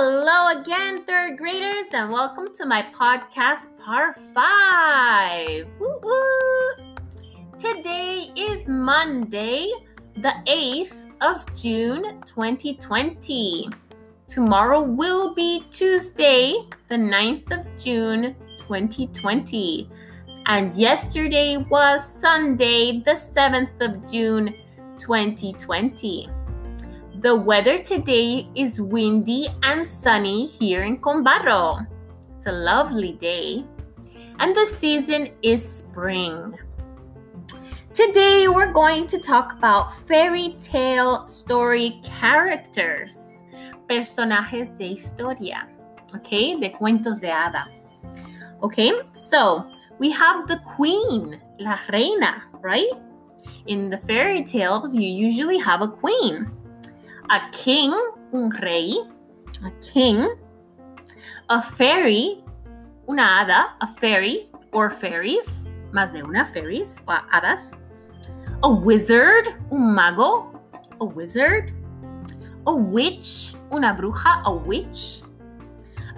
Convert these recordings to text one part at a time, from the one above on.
Hello again, third graders, and welcome to my podcast, Part 5. Woo woo! Today is Monday, the 8th of June 2020. Tomorrow will be Tuesday, the 9th of June 2020. And yesterday was Sunday, the 7th of June 2020. The weather today is windy and sunny here in Combarro. It's a lovely day. And the season is spring. Today we're going to talk about fairy tale story characters, personajes de historia, okay, de cuentos de hada. Okay, so we have the queen, la reina, right? In the fairy tales, you usually have a queen a king, un rey, a king, a fairy, una hada, a fairy or fairies, más de una fairies o hadas, a wizard, un mago, a wizard, a witch, una bruja, a witch,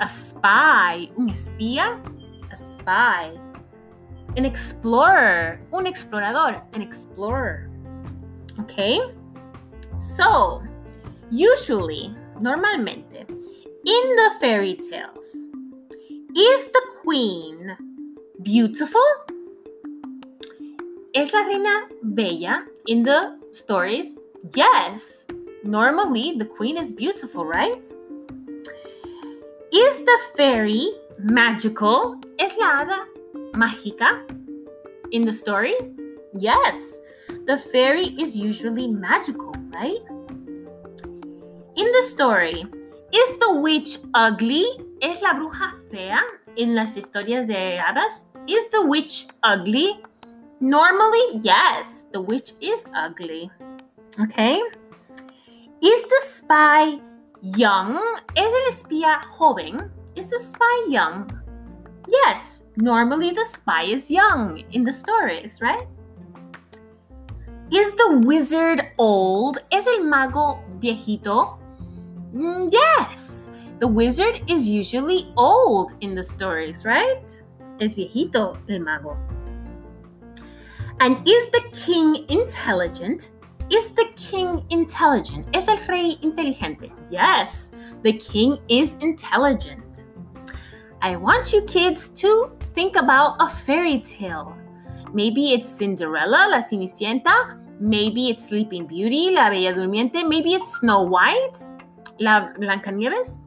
a spy, un espía, a spy, an explorer, un explorador, an explorer. Okay? So, Usually, normalmente, in the fairy tales, is the queen beautiful? ¿Es la reina bella in the stories? Yes. Normally, the queen is beautiful, right? Is the fairy magical? ¿Es la hada mágica in the story? Yes. The fairy is usually magical, right? The story, is the witch ugly? ¿Es la bruja fea in las historias de hadas? Is the witch ugly? Normally, yes, the witch is ugly. Okay? Is the spy young? ¿Es el espía joven? Is the spy young? Yes, normally the spy is young in the stories, right? Is the wizard old? ¿Es el mago viejito? Mm, yes, the wizard is usually old in the stories, right? Es viejito el mago. And is the king intelligent? Is the king intelligent? ¿Es el rey inteligente? Yes, the king is intelligent. I want you kids to think about a fairy tale. Maybe it's Cinderella, la Cenicienta. Maybe it's Sleeping Beauty, la Bella Durmiente. Maybe it's Snow White. La Blancanieves?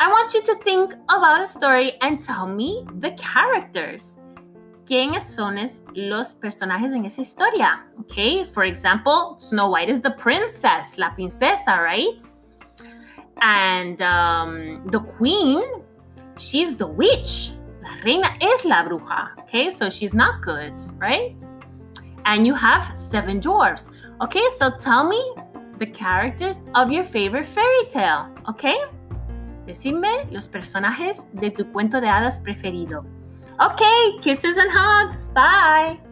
I want you to think about a story and tell me the characters. ¿Quiénes son los personajes en esa historia? Okay, for example, Snow White is the princess, la princesa, right? And um, the queen, she's the witch. La reina es la bruja. Okay, so she's not good, right? And you have seven dwarfs. Okay, so tell me the characters of your favorite fairy tale, ¿ok? Decime los personajes de tu cuento de hadas preferido. Ok, kisses and hugs. Bye.